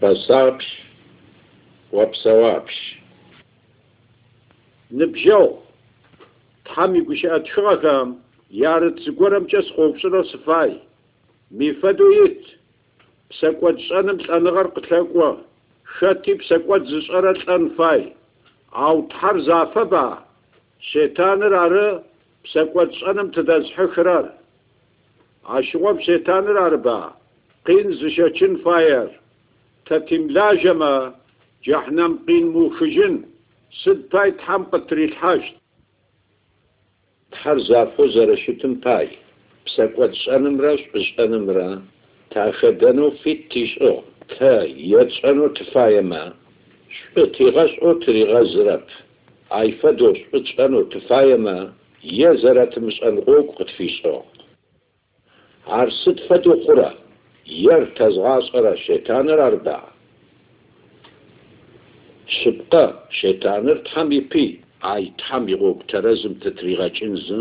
Basapsh, Wapsawapsh. бжьал, тхьэм дшыгъэхэм ярыц зыгуэрэмкӏэ схъуэупщӏыну сыфай. Ми фэдэу ит, псэкӏуэд щӏэным лӏэныгъэр къылъэкӏуэ, шэти псэкӏуэд зыщӏэрэ лӏэн фай. Ау тхьэр зафэба, щетаныр ары псэкӏуэд щӏэным тыдэзхьыхырэр. А щыгъуэм щетаныр арыба, къин зыщэчын файер. Тэтимлажьэмэ, джахьнэм къин мухыжын. سد باي تحم قطري الحاج تحر زافو زرشتن باي بسكوات سنم راش بسنم را تاخدنو في التشعو تا يتسنو تفايما شبتي غسعو تري غزرب اي فدو شبتسنو تفايما يزرت مسأل غوق قد في سوق عرصد فدو قرى يرتز غاصرة شيطان الأربع شبقى شيطان تحم يبي اي تحم يغوك ترزم تتريغا جنز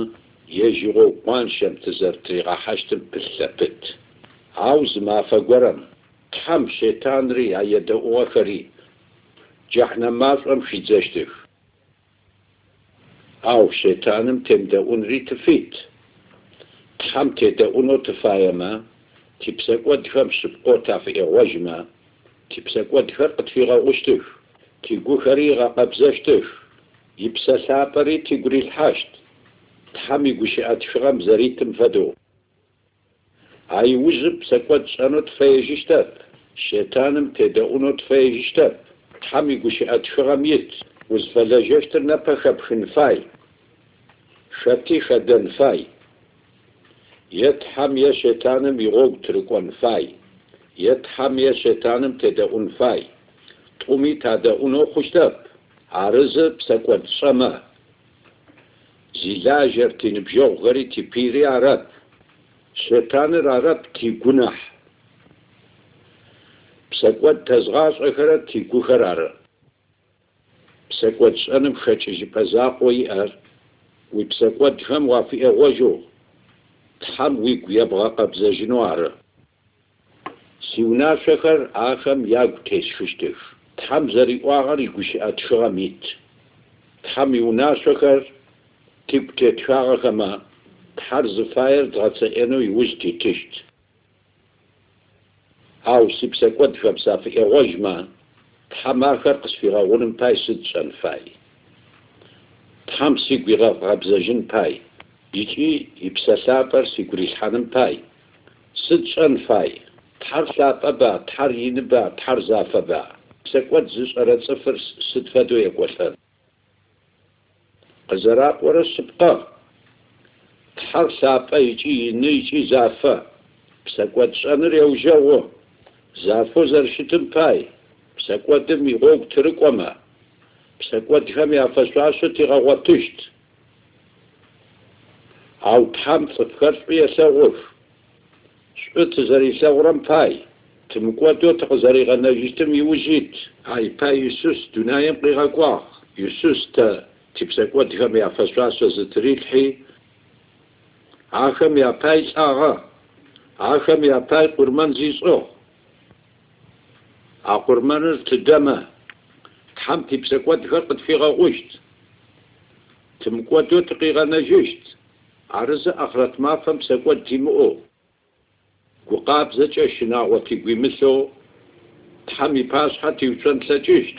يجي غوك وانشم تزر تريغا حشتم بثبت عاوز ما فقرم تحم شيطان ري اي دعوة خري جحنا ما فرم في زشتك أو شيطانم تمدعون ري تفيت تحم تدعونو تفايما تبسك ودفم سبقوتا في وجمة تبسك ودفرقت في غوشتك تيقو خريغا قبزشتك يبسا سابري تيقري الحاشت تحمي قشي أتفغم زريتم فدو أي وزب سكوت سانو تفايجشتاب شيطانم تدعونو تفايجشتاب تحمي قشي أتفغم يت وزفلاجشتر نبخب خنفاي شتي خدن فاي يتحم يا شيطانم يغوغ تركون فاي يتحم يا شيطانم تدعون فاي تقومي تدعونو خشتاب عرض بسكوت سما زلاجر تنبجو غري تبيري عرب شيطان عرب تي جناح بسكوت تزغاش اخرى تي جوخرار بسكوت سنم خشج بزاق ويأر وبسكوت فم وافي وجو تحم ويك يبغى تحم زري واغر يقوش أتشغى ميت تحم يونا شكر تيب تتشاغ كما تحر زفاير دغتsa انو يوجتي تشت أو سيبسك ود فبسافي إغوجما تحم آخر قصفي غاولن باي سدشان فاي تحم سيقوي غابزة جن باي يجي يبسلابر سيقولي حنم باي سدشان فاي تحر لابا تحر ينبا تحر زافبا سكوت زش أرد صفر ستفدو يقولن قزراق ورا السبقة تحر سابا يجي يجي زافا سكوت شانر يوجو زافو زرشتم باي سكوت دم يغوغ ترقوما سكوت هم يفسواسو تغوطشت أو تحم تفكر بيا سغوف شبت زري سغرم باي تمكواتو تقزري غنجتم يوجيت. هاي باي يسوس دنايم قيغا قواغ يسوس تا تبسكوات هم يفسواسو زتريلحي عاخم يا باي آغا. عاخم يا باي قرمان زيزو عقرمان تدما تحم تبسكوات فرقت في غوشت. تمكواتو تقيغا نجشت عرز أخرت ما فم سكوت تيمو وقاب زجا شنا وتيقوي مثو تحمي باس حتى يوشن تلجشت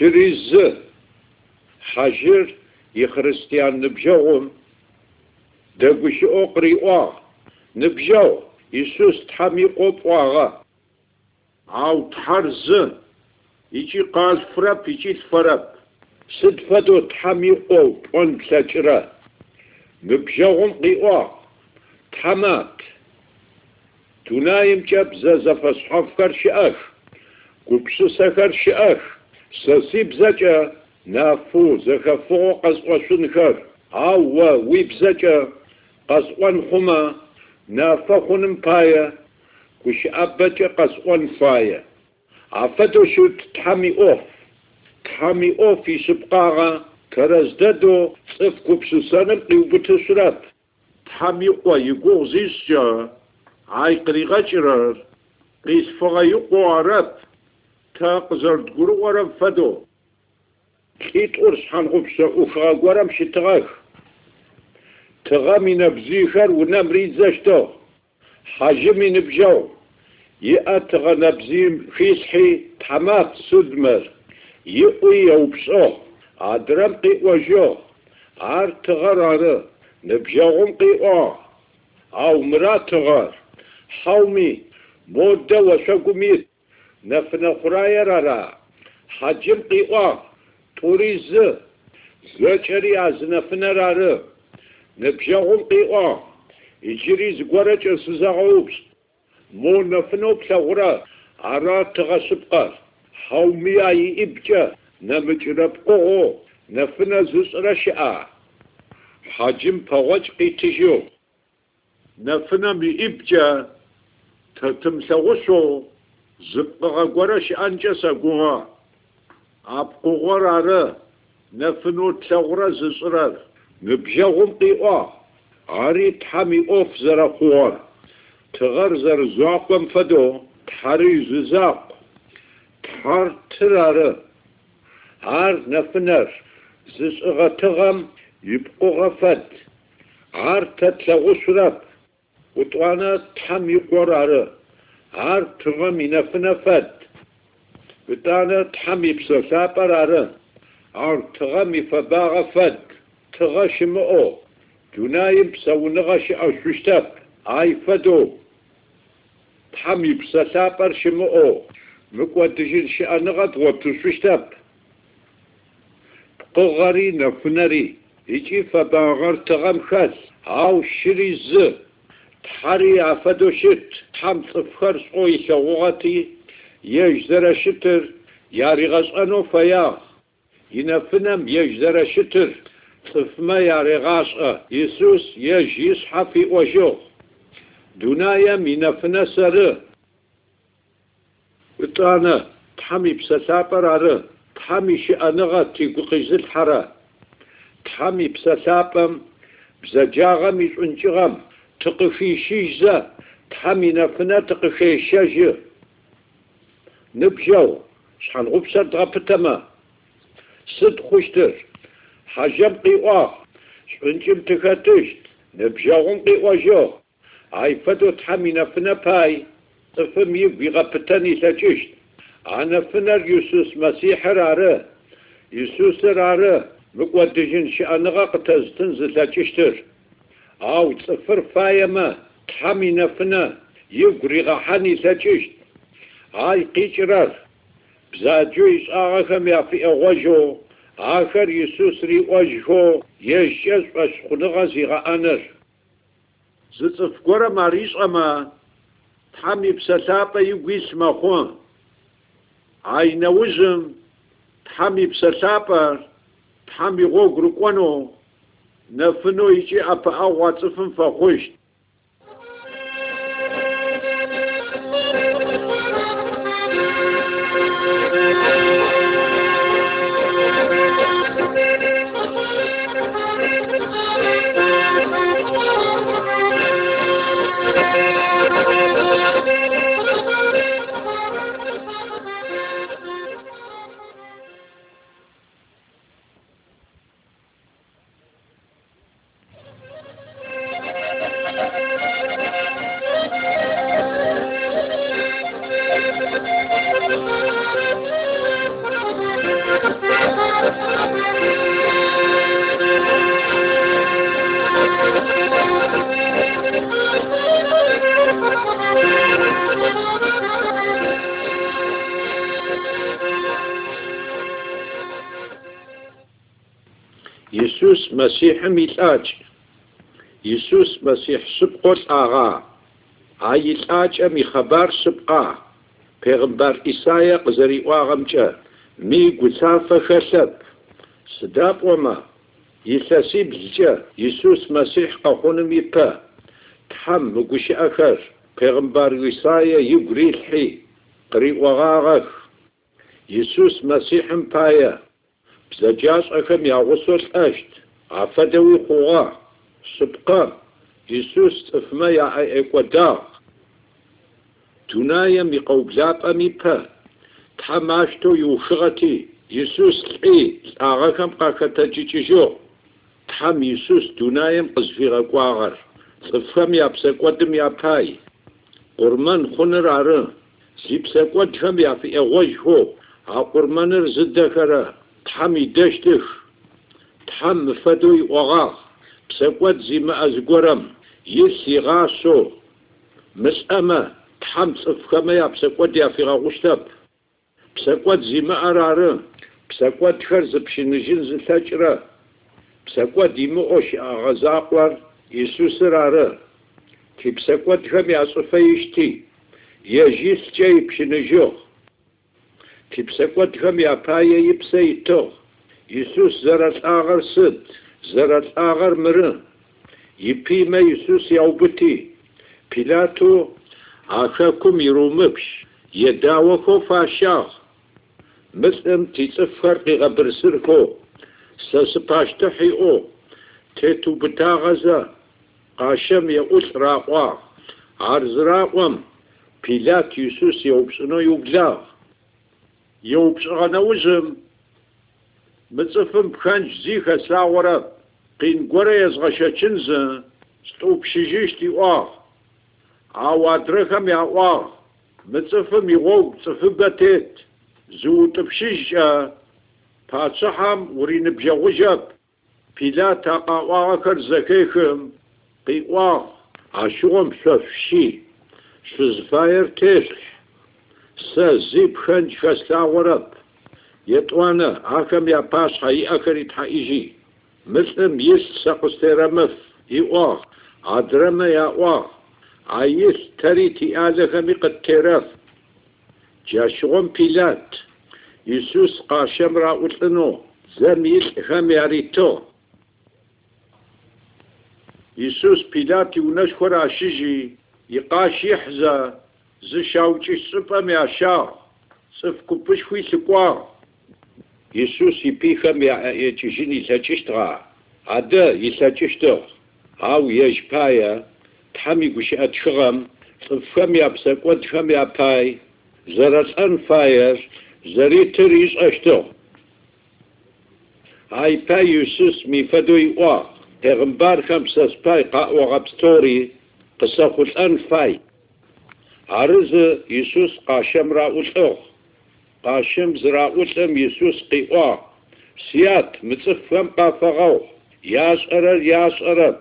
Шьыри-зы Хьэжьыр ихристиан ныбжьэгъум дэгущыӏэу къриӏуагъ. Ныбжьэгъу Иисус Тхьэм и къокӏуагъэ. Ау Тхьэр зы икӏи къалъхурэп икӏи лъхуэрэп. Сыд фэдэу Тхьэм и къоу пӏон плъэкӏрэ? Ныбжьэгъум къиӏуагъ. Тхьэмат. Дунаим кӏэ бзэ зэфэшъхьэфхэр щыӏэх. Гупшысэхэр щыӏэх. Сэ си бзэкӏэ нафу зэхэфыгъэу къэсӏуэщынхэр. Ау уэ уи бзэкӏэ къэсӏуэн хъумэ нафэ хъуным пае гущыӏэбэкӏэ къэсӏуэн фае. Афэдэу щыт Тхьэм и ӏуэху. Тхьэм и ӏуэху ищыпкъагъэ тэрэз дэдэу цӏыф гупшысэным къиубытыщрэп. Тхьэм и къуэ и гугъу зищӏкӏэ ай къригъэкӏырэр къисфыгъэ икъуэу арэп. თაყზარ გურუყარა ფადო. ყიტურ სანღუბსა უხაგوارა მშიტღახ თღა მინაბზიხარ უნა მრიძაშტო. حاجه მინბჟაო იათღა ნაბზიმ ხისხი თამათ სუდმერ იყუი აუფსო ადრამ ყიყვაჟო არ თღარ არა ნებჟაღუმ ყიყო აუ მრა თღარ. ჰაუმი მოდა ვაშაგუმით نفنخرایرارا حجم قیقا توریز زوچری از نفنراره نبجاغم قیقا اجری زگوره چه سزاغوبس مو نفنه بلغره ارا تغسبقه حومی آیی ابجه نمجرب قوغو نفنه را شعا حجم پاوچ قیتشو نفنه می تتم تتمسغسو зыпкъыгъэ гуэрэ щыӏэнкӏэ сэгугъэ. А пкъыгъуэр ары. Нэфынэу тлъэгъурэ зыщӏрэр. Ныбжьэгъум къиӏуагъ. Ари Тхьэм и ӏуэху зэрыхъугъэр. Тыгъэр зэрызакъуэм фэдэу Тхьэри зызакъу. Тхьэр тыр ары. Ар нэфынэр зыщӏыгъэ тыгъэм и пкъыгъэ фэд. Ар тэ тлъэгъущрэп. ӏутӏуанэ Тхьэм и къуэр ары. Ар тыгъэм и нэфынэ фэд. итӏанэ Тхьэм и псэлъапӏэр ары. Ар тыгъэм и фэбагъэ фэд. Тыгъэ щымыӏэу дунаим псэуныгъэ щыӏэу щыщтэп. Ай фэдэу Тхьэм и псэлъапӏэр щымыӏэу мыкӏуэдыжын щыӏэныгъэ дгъуэту щыщтэп. Пкъыгъэри нэхунэри икӏи фэбагъэр тыгъэм хэлъ. Ау щыри зы. تحري عفدو شت حم طفخر سقوي شغوغتي يجزر شتر ياري غشانو فياخ ينفنم يجزر شتر طفما ياري غاشا يسوس يج يصحفي وجوغ دنايم منفنا سر وطانا تحمي بسسابر عره تحمي شأنغة تيققزل حرا تحمي بسسابم بزجاغم يسعنجغم تقفي شيزا تحمي نفنا تقفي شاجة نبجاو شحال غبسة تغفتما ست خشتر حجم قيوة شبنجم تفتشت نبجاهم قيوة جو. اي فدو تحمي نفنا باي. تفهم يبي غبتاني تجشت أنا فنر يسوس مسيح راره يسوس راره مقودجن شأنغا قتزتن زتاكشتر هاو تسفر فايما تحمي نفنا يقري غحاني تجشت هاي قيشراس بزاجو يا في أغوجو آخر يسوس ري أجهو يشيز أشخنغا زيغا أنر زتفقورا ماريش أما تحمي بسلابة يقويس مخون عاي نوزم تحمي بسلابة تحمي غوغ ركوانو نفنو يجي أبا أغوى تفن فخشت يسوس مسيح ميلاج يسوس مسيح سبقو الآغا آي الآج أمي خبار سبقا پیغمبر إسايا قزري واغمجا مي قتافة خسب سداب وما يساسي بزجا يسوس مسيح قخون ميبا تحم مقوش أخر پیغمبر إسايا يقري الحي قري وغاغخ يسوس مسيح مبايا بزجاج أخم يغسل أشت عفدوي خوغا سبقا يسوس افما يا ايكودا تنايا ميقوبلاب اميبا تحماشتو يوشغتي يسوس لعي اغاكم قاكتا جيجيجو تحم يسوس تنايا قزفيغا قواغر صفهم يابسكودم ياباي قرمان خنر عرن زيبسكود فم يافي اغوج هو عقرمانر زدكرا تحم يدشتش تحم فدوي وغاغ بسكوت زي ما أزقرم يسي غاسو. مسأمة. تحم صفكما يا بسكوت يا في غوشتب بسكوت زي ما أرار بسكوت خرز بشنجين زتاجرة بسكوت يمؤوش أغزاقور يسوس رار كي بسكوت خم يا صفيشتي يجيس جاي بشنجوخ كي بسكوت خم يا بايا يبسيتو يسوس زرت آغر سد زرت آغر مرن يبي ما يسوس يوبتي بيلاتو عاكاكم يرومبش يداوكو فاشاخ مثلم تيصفر غبر سركو سسباشتحي أو تيتو بتاغزا قاشم يقول راقوا عرز راقوم يوبلاغ يوبسغنا وزم متصفم بخانج زيخة ساورة قين قرى يزغشتشنزا ستوب شجيشتي واه عوادرخم يا واه متصفم يغوب صفبتت زو تبشيجا باتشحم ورين بجوجب بلا تاقا زكيكم قيواه عشوهم شفشي شزفاير تيشح سزيب خنج فساورب يطوانا عاكم يا باش حي أكري تحيجي مثلم يس سقستيرمف يواه عدرما يا واه عيس تريتي آلخمي قد تيرف جاشغم بيلات يسوس قاشم راولتنو زميل خم ياريتو يسوس بيلات ونشكر عشيجي يقاش يحزى زشاوچي سبم يا شا صف كبش خوي سقواه يسوس يبيخم يتجيني يساجشتغا عدا يساجشتغ هاو يجبايا تحمي قش أتشغم فم يابسك ودفم ياباي زرس أنفاير زري تريز أشتغ هاي باي يسوس مي فدوي وا تغمبار خمسة سباي قاوة غبستوري قصاخو الأنفاي عرز يسوس قاشم راؤول أخ قاشم زراؤلم يسوس قيوا سيات متصفم قافغو ياس أرر ياس أرب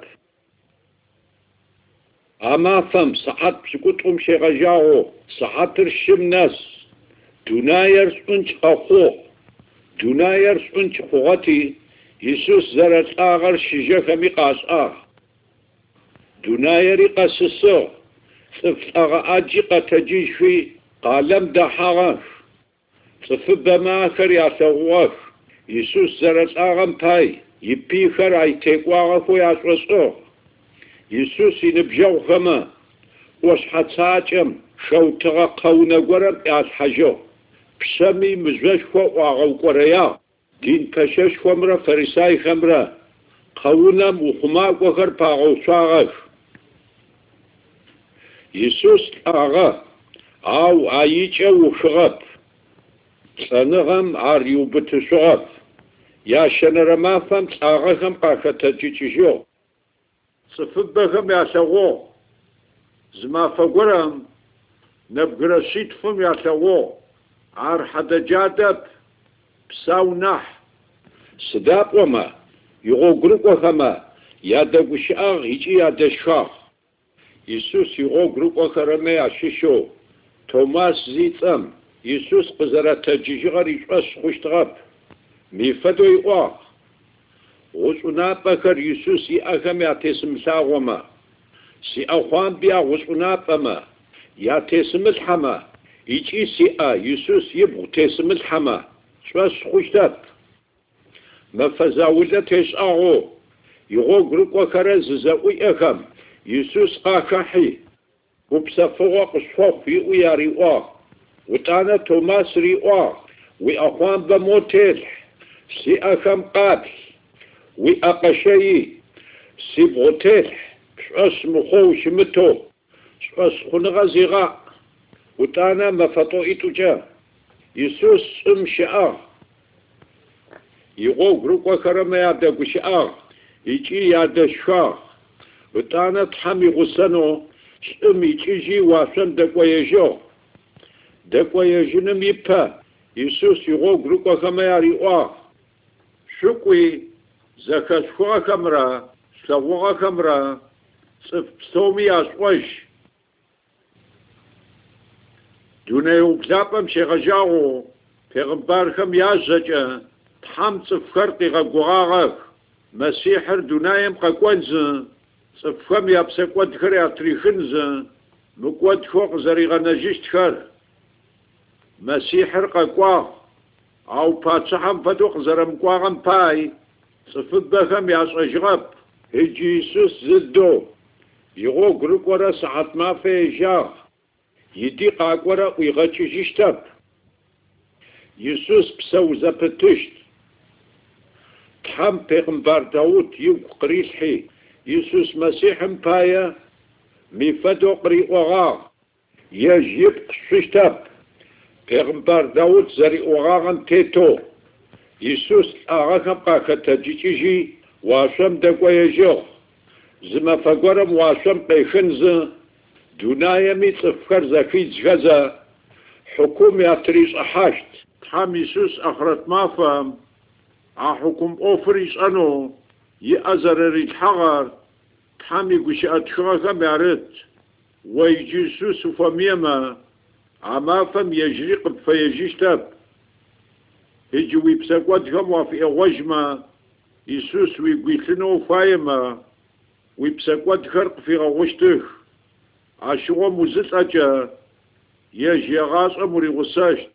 أما فم ساعات بسكوتهم شغجاو ساعات رشم ناس دوناير سنش قخو دوناير سنش خوغتي يسوس زرت آجي قتجيش في قالم دحاغاش. صفب ما كر يا سواف يسوس زرت آغم باي يبي خر اي تيقوا خو يا سوسو يسوس ينبجو خما وش حتاجم شو تغا قونا قرم يا حجو بسمي مزوش خو واغو قريا. دين پشش خمرا فرساي خمرا. قونم وخما وخر باغو سواغف Иисус ӏагъэ, ау аикӏэ ушъугъэп, лӏэныгъэм ар иубытышъугъэп. Ящэнэрэ мафэм лӏагъэхэм къахэтэкӏыкӏыжьыгъ, цӏыфыбэхэм ялъэгъугъ, зы мафэ горэм нэбгырэ-щитфым ялъэгъугъ. Ар хьэдэджадэп, псау нахь. Сыда пӏомэ, игъуэгурыкӏохэмэ ядэгущыӏагъ икӏи ядэшхагъ. ისუს იყო გრუპოქა რამე აშიშო თომას ზიწამ ისუს ყზარათა ჯიჟიღარ იჭვას ხუშტღაფ მიფადო იყო უწუნაპაკარ ისუს იახამე ათესმლაღომა სიახვამბია უწუნაპამა იათესმლჰამა იჭი სია ისუს იბღთესმლჰამა ჭვას ხუშტაფ მაფაზაულა თესაღო იყო გრუპოქა რა ზზაუიახამ يسوس قاكحي وبسفوا قصفوف وياري واه وتانا توماس ريوا وأخوان بموتيل سي أكم قابل وأقشي سي بغوتيل شعص مخو شمتو شعص خنغا زيغا وتانا ما فطوئتو جا يسوس ام شعا يغو غروك وكرم يادا قشعا يجي يادا شعا بتانا تحمي غسنو سمي تيجي واسن دكوا يجو دكوا يجنم يبا يسوس يغو غروكا كما ياري وا شكوي زكاشوا كمرا سلوغا كمرا صفتومي اسوش دوني وبزابم شيغجاغو پیغمبركم يازجه تحم صفكرتي غغاغ مسيحر دونايم قكونزن ящӏуэж. Дунейублапӏэм щегъэжагъуэу пегъымбархэм яжьэкӏэ Тхьэм цӏыфхэр къигъэгугъагъэх. Месихьыр дунаем къэкӏуэн зы, цӏыфхэм я псэкӏуэдхэр ятрихын зы, мыкӏуэдхэу къызэригъэнэжьыщтхэр. Месихьыр къэкӏуагъ, ауэ патщӏыхьэм фэдэу къызэрымыкӏуагъэм пай цӏыфыбэхэм ящӏэжыгъэп. Иджы Иисус зыдо и гъуэгу рыкӏуэрэ сыхьэт мафӏэ ежагъ. Иди къакӏуэрэ ӏуигъэкӏыжыщтэп. Иисус псэу зэпытыщт. Тхьэм пегъымбар Дауд игу кърилъхьи, يسوس مسيح مبايا مفتو قري أغاغ يجيب قشتاب پیغمبر داود زري أغاغن تيتو. يسوس أغاغن باكا تجيجي واشم دقوا يجيغ زما فقرم واشم قيخنز دنايا ميتفكر زفيد جغزا حكومة تريس أحاشت. حام يسوس أخرت ما فهم عحكم أوفريس أنو. يأزر ريد حغر гущыӏэ тхыгъэхэм ярыт. Уэ иджы Иисус ухуэмеймэ, а мафэм ежьри къыпфеежьыщтэп. Иджы уи псэкӏуэдхэм уафӏиӏэгъуэжмэ, Иисус уигу илъыну ухуаемэ, уи псэкӏуэдхэр къыфигъэгъущтых. А щыгъуэм узылӏэкӏэ, ежь егъащӏэм уригъусэщт.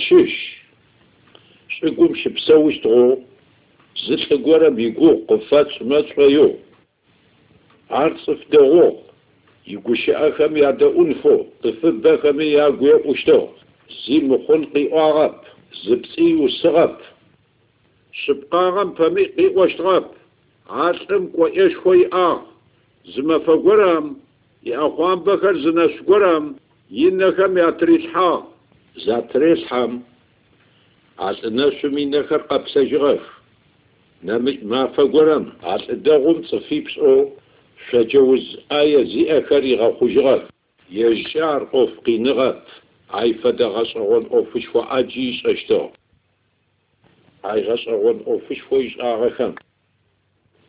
شش شكوم شبساوي زيت غورا بيغو قفات سماترا يو عرصف دغو يقول شي أخم يا يادا أنفو طفب يا ياقوي أشتغ زي مخنقي أعرب زبسي وصغب شبقاغم فمي قي وشتغب عالقم كو إيش خوي اخ زما فقرم يا أخوان بكر زنا قرم ينخم يا تريحا زاتريس حام عطنا شمينا خرقب سجغف نمج ما فقرم عطنا غم صفيبس أو شجوز آية زي أكري غخجغف يجار قف قينغف عي فدغس اغن أوفش فو اجيش اشتو عي غس اغن أوفش فو إيش آغخم.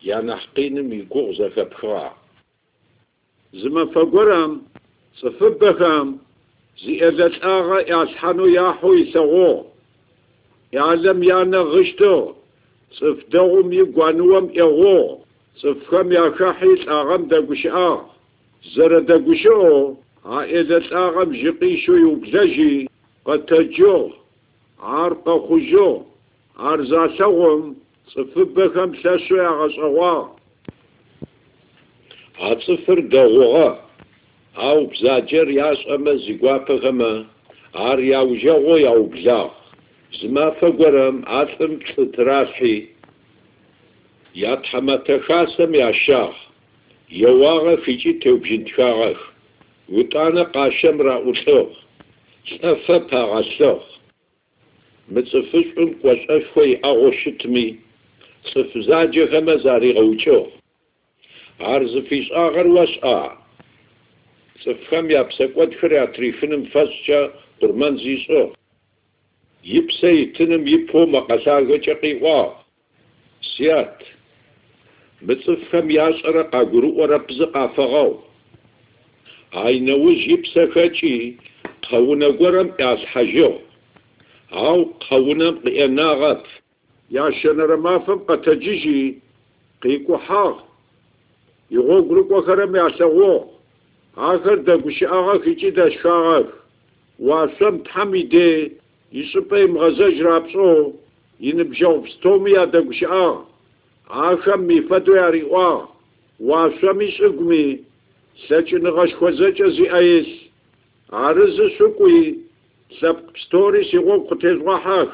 يعني حقينم يقوغ زفا بخرا زما فقرم صفبخم. زیادت آغا از حنو یا حوی سغو یعلم نغشتو صف دغم یا گوانوام اغو صف کم یا خحیت آغم دا گوش آغ زر دا گوش أو عائدت آغم جقیشو یو بزجی قطا جو عار پا عار زاسغم صف بکم سسو یا غسغو عصفر دغوغا ау бзаджэр ящӏэмэ зи гуапэхэмэ ар яужэгъуэу яублагъ зы мафэ гуэрэм а лӏым плӏы тралъхьи я тхьэматэ хасэм ящагъ еуагъэх икӏи теубжьынтхагъэх утӏанэ къащэм раӏулъыгъ лӏэфэ пагъэлъыгъ мы цӏыфыщӏым кӏуэщӏэшхуэ иӏэгъуэ щытми цӏыф заджэхэмэ заригъэукӏыгъ ар зыфищӏагъэр уэщӏа цӏыфхэм я псэкӏуэдхэр ятрихыным фэщӏкӏэ къурмэн зищӏыгъ и псэ итыным ипэу макъэлъагэкӏэ къиӏуагъ сят мы цӏыфхэм ящӏэрэ къагурыӏуэрэ пзы къафэгъэу ай нэужь и псэхэкӏи кхъэунэ гуэрэм ӏялъхьэжыгъ ау кхъэунэм къиӏэнагъэп я шэнэрэ мафэм къэтэджыжи къикӏухьагъ и гъуэгурыкӏуэхэрэм ялъэгъугъ آخر دا قشاغك إجي دا شاغك واسم تحميدي يسبي مغزج رابصو ينبجو بستوميا دا قشاغ آخم ميفدو ياري واه واسم يسقمي سچ نغش خوزج زي أيس عرز سقوي سبق ستوري سيغو قتزغا حاش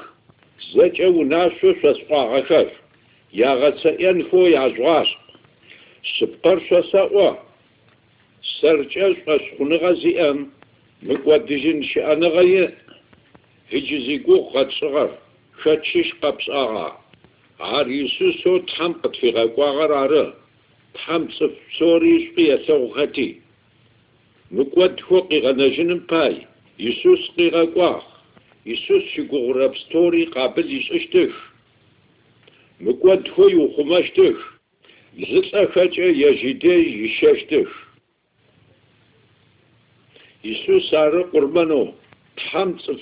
زج أو ناسو سسقا عشاش يا غتسئن فو يا زغاش سبقر وأ سرچاش خونغا زيان مقوادجين شانغاي هجزيغو خاتشغر شاتشيش قبصاغا عار يسوسو تحم قطفيغا كواغر عرا تحم صفصوري شقيا سوغتي مقواد فوقي غنجنم باي يسوس قيغا كواغ يسوس شقوغراب ستوري قابل يسوشتش مقواد فوي وخماشتش زلسا خاتشا يجيدي يشاشتش Иисус ары къурмэну Тхьэм цӏыф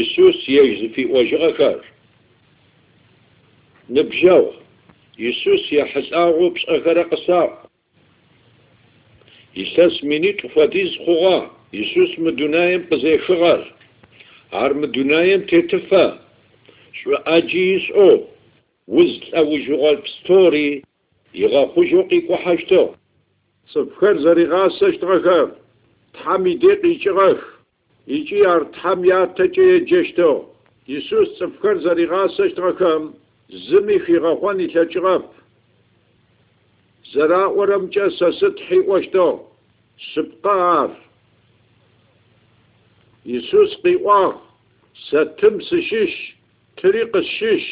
يسوس يجز في وجهك نبجاو. يسوس يحس أغو بس أكار قصا. يساس منيت تفاديز خوغا. يسوس مدنايم قزي فغر عار مدنايم تتفا شو أجي يسعو. وزت أو جغال بستوري. يغا خجوقي كوحاشتو سبخير زريغا سشتغكر تحمي ديقي شغف ар Тхьэм ятэкӏэ еджэщтыгъ Иисус цӏыфхэр зэригъасэщтыгъэхэм зыми хигъэхъуэн илъэкӏыгъэп зэраӏуэрэмкӏэ сэ сыт хьиӏуэщтыгъ щыпкъэ ар Иисус къиӏуагъ сэ тым сыщыщ тыри къысщыщ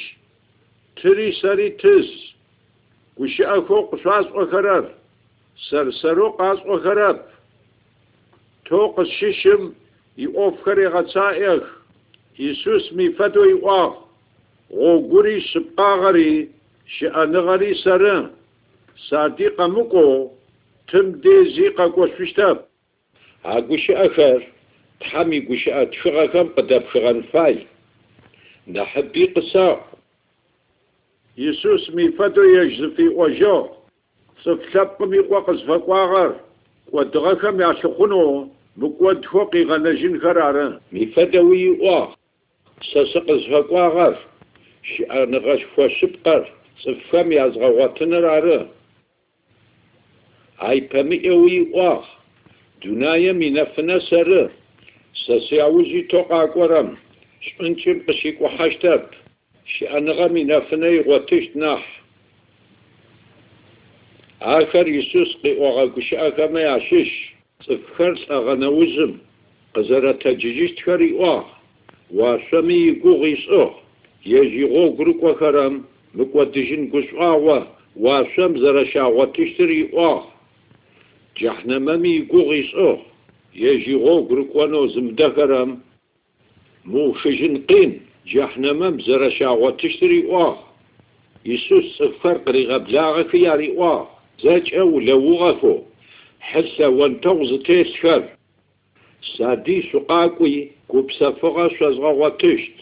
тыри сэри тыз гущыӏэхэу къыщӏасӏуэхэрэр сэрсэрэу къасӏуэхэрэп то къысщыщым и ӏуэхухэр егъэцаӏех Иисус ми фэдэу иӏуагъ. Гъуэгури щыпкъагъэри щыӏэныгъэри сэры. Сади къэмыкӏуэу тым дези къэкӏуэшъущтэп. А гущыӏэхэр Тхьэм и гущыӏэ тхыгъэхэм къыдэпхыгъэн фай. Нэхъыби къысэӏу. Иисус ми фэдэу ежь зыфиӏуэжыгъ. Цӏыф лъэпкъым и къуэ къызыфэкӏуагъэр кӏуэдыгъэхэм ялъыхъуну мыкӏуэдхуэ къигъэнэжынхэр ары. Ми фэдэуи иӏуагъ. Сэ сыкъызыфэкӏуагъэр щыӏэныгъэшхуэ щыпкъэр цӏыфхэм язгъэгъуэтыныр ары. Ай пэмыӏэуи иӏуагъ. Дунаем и нэфынэ сэры. Сэ сяужьитӏу къакӏуэрэм щӏынкӏым къыщикӏухьэщтэп. щыӏэныгъэм и нэфынэ игъуэтыщт нэхъ. Ахэр Иисус къиӏуагъэ гущыӏэхэмэ ящыщ. Цӏыфхэр лӏэгъэнэужьым къызэрэтэджыжьыщтхэр иӏуагъ. Уашъоми и гугъу ишӏыгъ. Ежьигъо гурыкӏохэрэм мыкӏодыжьын гушӏуагъо уашъом зэрэщагъотыщтыр иӏуагъ. Джахьнэмэми и гугъу ишӏыгъ. Ежьигъо гурыкӏонэу зымыдэхэрэм мыушыжьын къин джахьнэмэм зэрэщагъотыщтыр иӏуагъ. Иисус цӏыфхэр къыригъэблагъэхи яриӏуагъ. Зэкӏэ улэугъэху хьылъэ уэнтэгъу зытелъхэр. Сади шъукъакӏуи гупсэфыгъэ шъозгъэгъотыщт.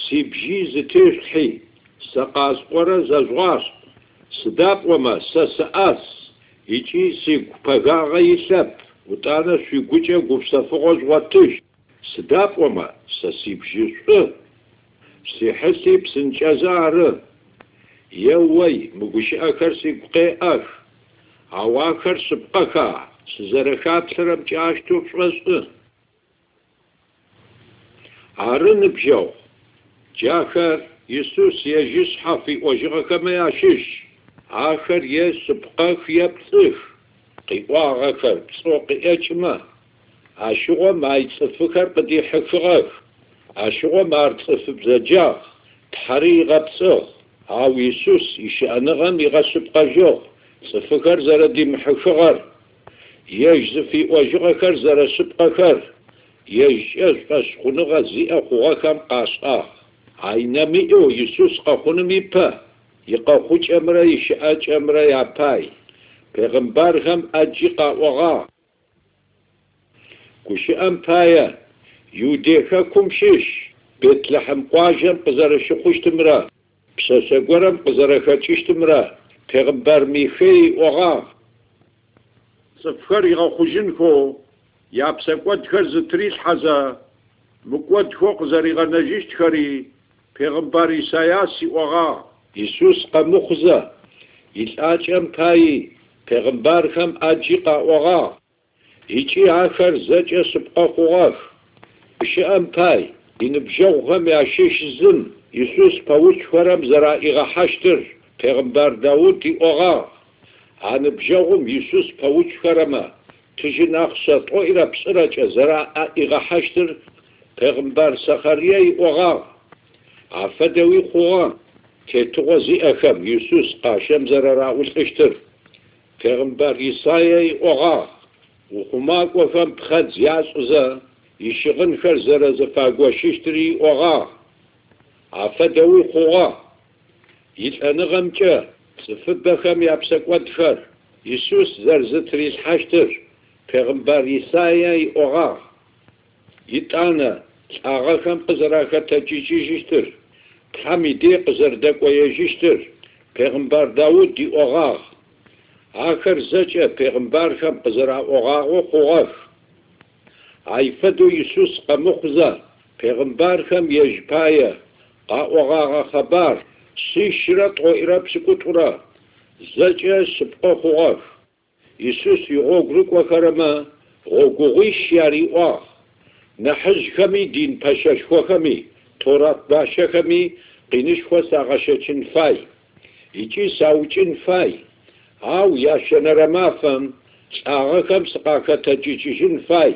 Си бжьи зытешъхьи сэ къаскӏорэ зэжъуашӏ. Сыда пӏомэ сэ сыӏэс икӏи сигу пэгагъэ илъэп. Утӏанэ шъуигукӏэ гупсэфыгъо згъотыщт. Сыда пӏомэ сэ си бжьы шӏу. Сихьылъи псынкӏэзэ ары. Еуэй мыгущыӏэхэр сигу къеӏэх. Ауахэр шъыпкъэха сызэрэхаплъэрэм кӏащтэу пшӏошӏы. Ары ныбжьэгъу. Джахэр Иисус ежьышъхьэ фиӏожьыгъэхэмэ ящыщ. Ахэр е шъыпкъэх е пцӏых. Къиӏуагъэхэр пцӏо къиӏэкӏмэ. Ащыгъом ай цӏыфыхэр къыдихьыхыгъэх. Ащыгъом ар цӏыфыбзэджагъ. Тхьэри игъэпцӏыгъ. Ау Иисус صفكر زرا دمحشغر يجزف وجغكر زرا سبقكر يجزف أسخنغ زي أخوغكم قاسآخ عينمي أو يسوس قخنمي با. يقاخوش أمرا يشأج أمرا يعباي پیغمبرهم أجي قاوغا. كوشي أمبايا يوديكا كمشيش بيت لحم قواجم قزرش خوشتمرا بساسا قرم قزرش خوشتمرا پیغمبر میفی اوغا سفر یغا خوجن کو یا پسکوت کر ز تریل حزا مکوت خو قزر یغا نجیش تکری پیغمبر سیاسی اوغا یسوس قمو خوزا یل آجم پایی پیغمبر کم آجیقا اوغا ایچی آخر زج سبقا خوغا بشی أم پای اینبجوغم یا شش زن یسوس پاوچ خورم زرائیغا حشتر Peyğəmbər Davud oğa anıbjağım Yusuf pavuçkarama tijinaxsa toira psıraça zara iğahaştır Peyğəmbər Sakariyay oğa afadawi xuğa tetğozi akam Yusuf qaşam zarara ulqıştır Peyğəmbər İsayay oğa وخما قفم بخد زياس وزا يشغن فرزر زفاق وششتري وغا عفدوي خوغا Илӏэныгъэмкӏэ цӏыфыбэхэм япсэкӏодхэр Иисус зэрзытрилъхьэщтыр Пегъымбар Исаие иӏогъагъ. Итӏанэ лӏагъэхэм къызэрахэтэкӏыжьыщтыр Тхьэм идей къызэрыдэкӏоежьыщтыр Пегъымбар Дауд иӏогъагъ. Ахэр зэкӏэ пегъымбархэм къызэраӏогъагъо хъугъэх. Айфэдэу Иисус къэмыхъузэ пегъымбархэм ежь пае къаӏогъагъэ хъэбар სიშრა ტყოირა ფსიკუტყრა ზაჭა სპყო ხუღაფ ისუს იყო გრუკვა ქარამა ღოგუღიში არი ყვა ნაჰაზ ხამი დინ ფაშაშ ხამი თორათ ბაშა ხამი ყინიშ ხვა საღაშეჩინ ფაი იჭი საუჭინ ფაი აუ იაშენარა მაფამ წაღაკამ სყაკათა ჭიჭიშინ ფაი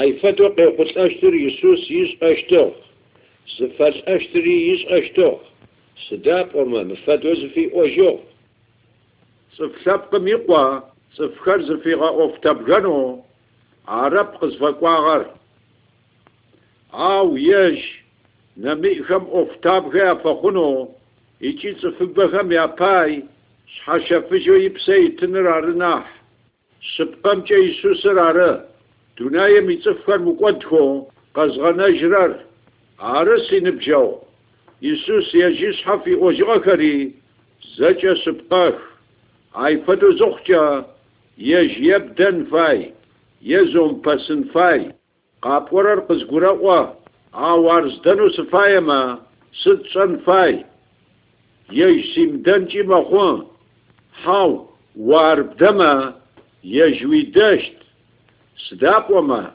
აიფატო ყეყუწაშტრი ისუს ის ყაშტო ზფალ აშტრი ის ყაშტო صداب أما مفاد وزفي أجو صف سبقم يقوى صف خرز في غاوف تبغنو عرب قصف قواغر عاو يج نميخم أفتاب غيا فخنو إيجي صفبخم يا باي شحشفجو يبسي تنرار ناح سبقم جا يسوس رار دنايا ميتفخر مقودخو قزغنا جرار عرسي نبجو يسوس يجيس حفي أجغكري زجا سبقاخ عيفتو زخجا يج يبدن فاي يزوم بسن فاي قاپورر قزگورا آوارز دنو سفای ما صد صنفای يج سيمدنجي مخوان هاو وارب دما يجوي دشت سداب وما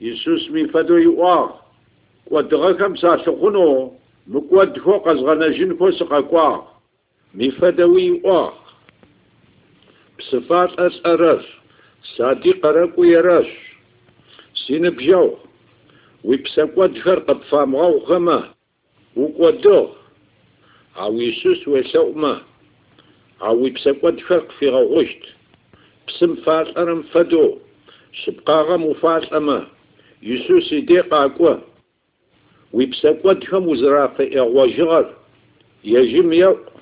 يسوس مي فدو يواغ ودغكم ساسقونو مقود خو قزغنجن خو سقاقوا مي فدوي يواغ بصفات أسأرش سادي قرقو يرش سينبجو ويبسكواد فرق بفامغو غما وقودو أو يسوس ويسوما أو يبسكواد فرق في غوشت بسم فالأرم فدو شبقاغا مفالأما يسوس يديق أكوا уипсакӏуэдхэм узэрахъеӏегъуэжыгъэр ежьым екӏу,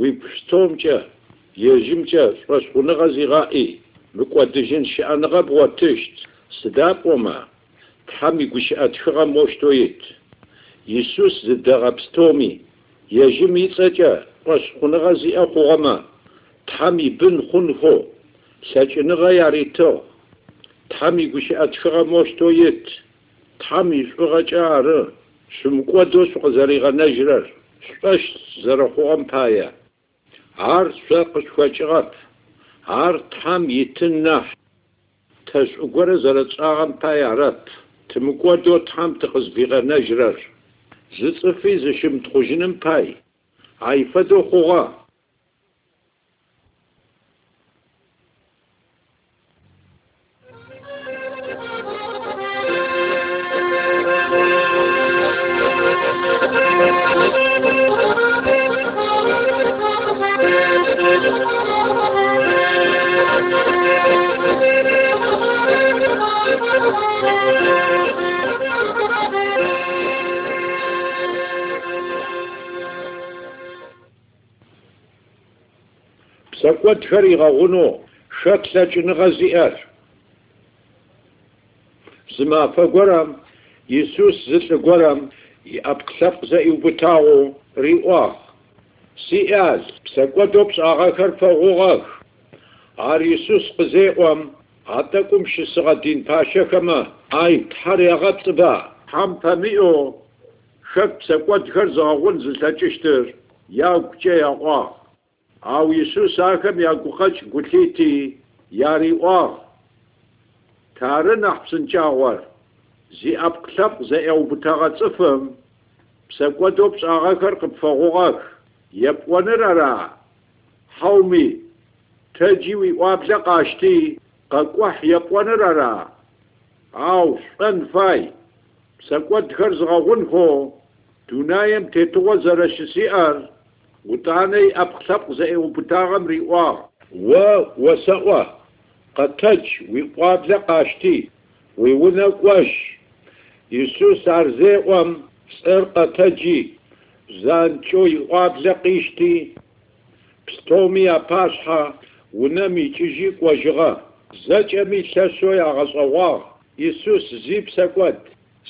уи пщтомкӏэ, ежьымкӏэ шӏэшъхъуныгъэ зигъаӏи, мыкӏуэдыжын щыӏэныгъэ бгъуэтыщт. Сыда пӏомэ, тхьэм и гущыӏэтхыгъэ мощтэу ит. Иисус зыдэгъэпстоми, ежьым и цӏэкӏэ шӏэшъхъуныгъэ зиӏэ хъугъэмэ, тхьэм и бын хъун хъу, лъэкӏыныгъэ яритыгъ. Тхьэм и гущыӏэтхыгъэ мощтэу ит. Тхьэм и шӏугъэкӏэ ары. نجرر. شقش زرخوغم بايا عار ساقش فاجغب عار تحم يتنح تشعقور زرطاغم بايارب تمكوادو تحم تخز بيغا نجرر. زصفي زشم تخجنم باي عيفدو خوغا. شكلة جنغا زئر زما فقرم يسوس زل قرم يأبقلق زي وبتاغو ريواغ سيئال سكوتو بس آغاكر فغوغاغ عار يسوس قزيقوم عطاكم شسغا دين باشا كما اي تحر يغطبا حم فميو شك سكوت خرزاغون زلتاجشتر يا كجي يغواغ أو يسوس آكم يا قخش قلتي يا ريواغ تارن أحسن جاور زي أبقلب زي أو بتاغا صفم بسكوتو بس آغاكر قد فغوغاك يبونررا حومي تجيوي وابزا قاشتي قاقوح يبونررا أو شن فاي بسكوت خرز غاغنخو دونايم تتوى زرشسيار وتاني أبخلق زي وبتاغم ريوا و وسوا قتج. ويقابل قاشتي ويونا قوش. يسوس عرزي وم سر قتجي. زانچو يقابل قيشتي بستومي أباشها ونمي تجي قوشغا. زجمي تسوي أغصوا يسوس زيب سكوت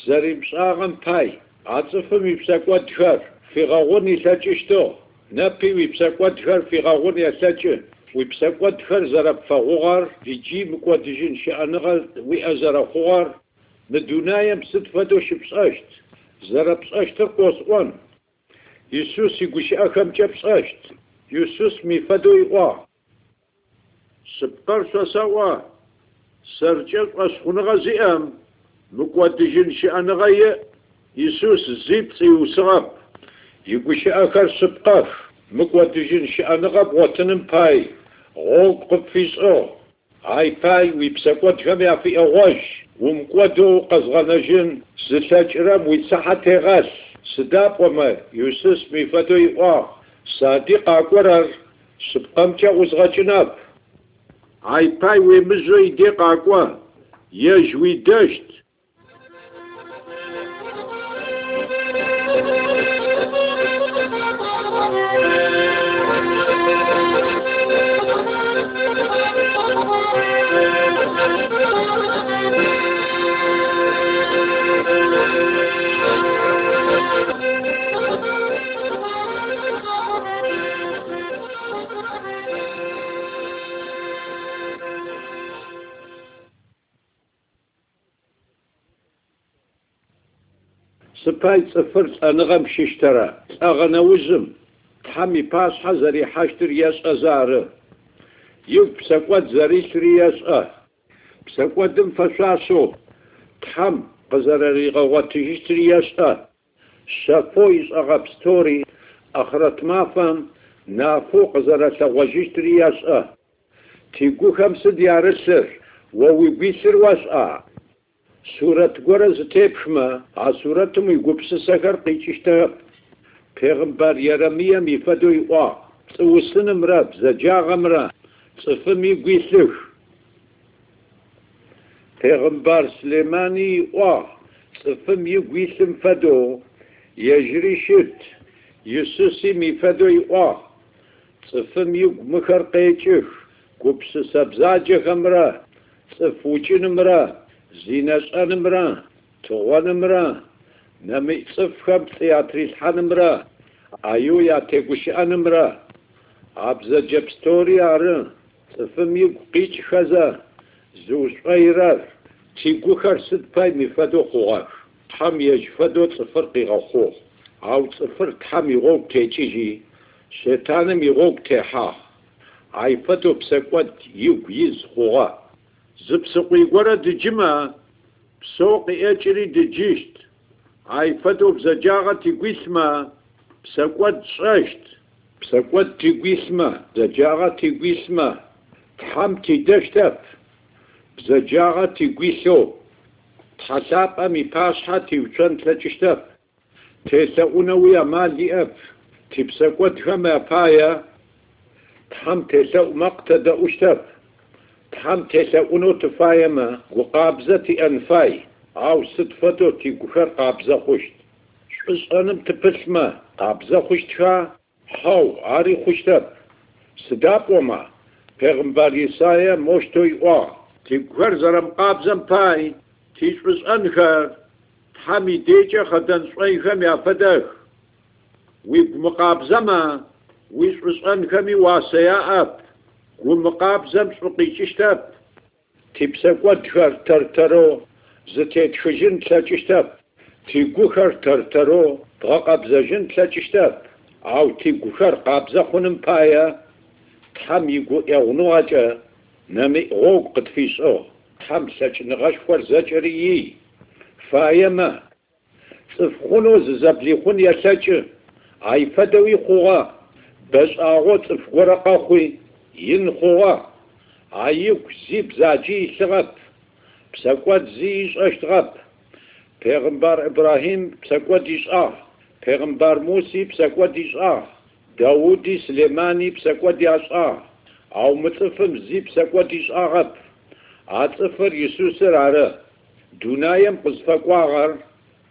زريم شاغم باي عطفمي بسكوت خر في غغوني تجشتو نبي ويبسكوت خر في غغون يسجل ويبسكوت خر زرب فغوغر يجي مكوت جين شأنغل ويأزر خوغر ندونايم ست فدو شبساشت زرب ساشت قوسقون يسوس يقوش أخم جبساشت يسوس مي فدو يقوا سبقر سوا سرجل أسخنغ زئام مكوت جين شأنغي يسوس زيب سيوسغب يقوش أخر سبقر مكوتجين شأنغب وطنم باي غول قفيس أو هاي باي ويبسكوت جميع في أغوش ومكوتو قزغنجين زتاجرم ويتسحة غاس سداب وما يوسس ميفتو يقوا صادق أكورر سبقمتش وزغجناب هاي باي ويمزو يديق أكوا يجوي دشت سباي تفر تنغم ششترا. تغنى وزم حمي حزري حشتر ياس أزاره. يوك بسكوات زري شري ياس أه بسكوات دم فشاسو تحم قزرري غواتي شري ياس أه شافويس أغاب ستوري أخرت ما نافو قزرة وجيش ترياس أه تيقو خمس ديار السر ووي بيسر واس أه سورة قرز تبشما ع سورة ميقبس سكر قيشتا پیغمبر يرميا ميفدو يقع تسوسن مرا بزجاغ مرا تسفمي قيسوش پیغمبر سليماني يقع تسفمي قيسم فدو يجري شد يسوسي ميفدو يقع تسفمي مخر قيشوش قبس سبزاج غمرا تسفوچن مرا цӏыфым игу къикӏхэзэ зыущӏэйрэр ти гухэр сыт пай ми фэдэу хъугъэх тхьэм ежь фэдэу цӏыфыр къигъэхъугъ ау цӏыфыр тхьэм и гъуэгу текӏыжи шэйтаным и гъуэгу техьагъ ай фэдэу псэкӏуэд игу из хъугъэ зы псыкъуий гуэрэ дыджымэ псо къиӏэкӏри дыджыщт айфэдэу бзаджагъэ тигуилъмэ псэкӏуэд щӏэжт псэкӏуэд тигуилъмэ бзаджагъэ тигуилъмэ тхьэм тидэжтэп бзаджагъэ тигуилъэу тхьэлъапӏэм и пащхьэ тиучэн тлъэкӏыщтэп телъэӏунэуи амал иӏэп ти псэкӏуэдхэм япая тхьэм телъэӏу تحمتيسا أنو تفايما وقابزتي أنفاي أو ستفتو تيقفر قابزة خشت شبس أنم تبسما قابزة خشت شا؟ هاو عاري خشتب سداب وما پیغمبر عیسایا مشتوی أو تیگور زرم قابزم پای تیش بس انخر حمی دیجه خدن سوی خم یا فدخ۔ وی مقابزما ویش بس انخمی اب мыкъабзэм щӏы къикӏыщтэп ти псэкӏуэдхэр тэртэро зытетхыжын тлъэкӏыщтэп ти гухэр тэртэро бгъэкъэбзэжын тлъэкӏыщтэп ау ти гухэр къабзэ хъуным пае Тхьэм и гу ӏегъунугъэкӏэ нэмыӏ гъуэгу къытфищӏыгъ Тхьэм лъэкӏыныгъэшхуэр зэкӏэри ий фаемэ цӏыф хъуну зызэблихъун елъэкӏы ай фэдэуи хъугъэ бэшӏагъуэ цӏыф гуэрэ къэхъуи ин хъугъэ а игу зи бзаджи илъыгъэп псэкӏуэд зи ищӏэщтгъэп пегъымбар Ибрахим псэкӏуэд ищӏагъ пегъымбар Муси псэкӏуэд ищӏагъ Дауди Сулеймани псэкӏуэд ящӏагъ ауэ мы цӏыфым зи псэкӏуэд ищӏагъэп а цӏыфыр Исусыр ары дунаем къызыфэкӏуагъэр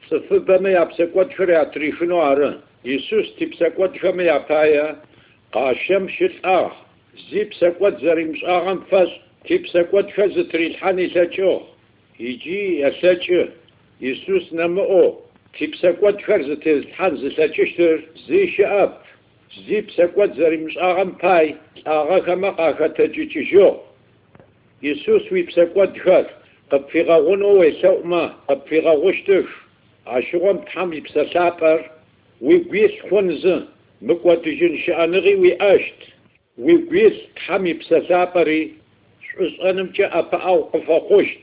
цӏыфыбэмэ я псэкӏуэдхэр ятрихыну ары Исус ти псэкӏуэдхэмэ япае къащэм щылӏагъ зи псэкӏуэд зэримыщӏагъэм фэщӏ ти псэкӏуэдхэр зытрилъхьэн илъэкӏыгъ иджы елъэкӏы Исус нэмыӏэу ти псэкӏуэдхэр зытезылъхьэн зылъэкӏыщтыр зи щыӏэп зи псэкӏуэд зэримыщӏагъэм пай лӏагъэхэмэ къахэтэкӏыкӏыжыгъ Исус уи псэкӏуэдхэр къыпфигъэгъунэу уелъэӏумэ къыпфигъэгъущтыж а щыгъуэм Тхьэм и псэлъапӏэр уигу илъ хъун зы мыкӏуэдыжын щыӏэныгъи уиӏэщт уигу илъ Тхьэм и псэлъапӏэри щӏыщӏэнымкӏэ ӏэпыӏэу къыфӏэхъущт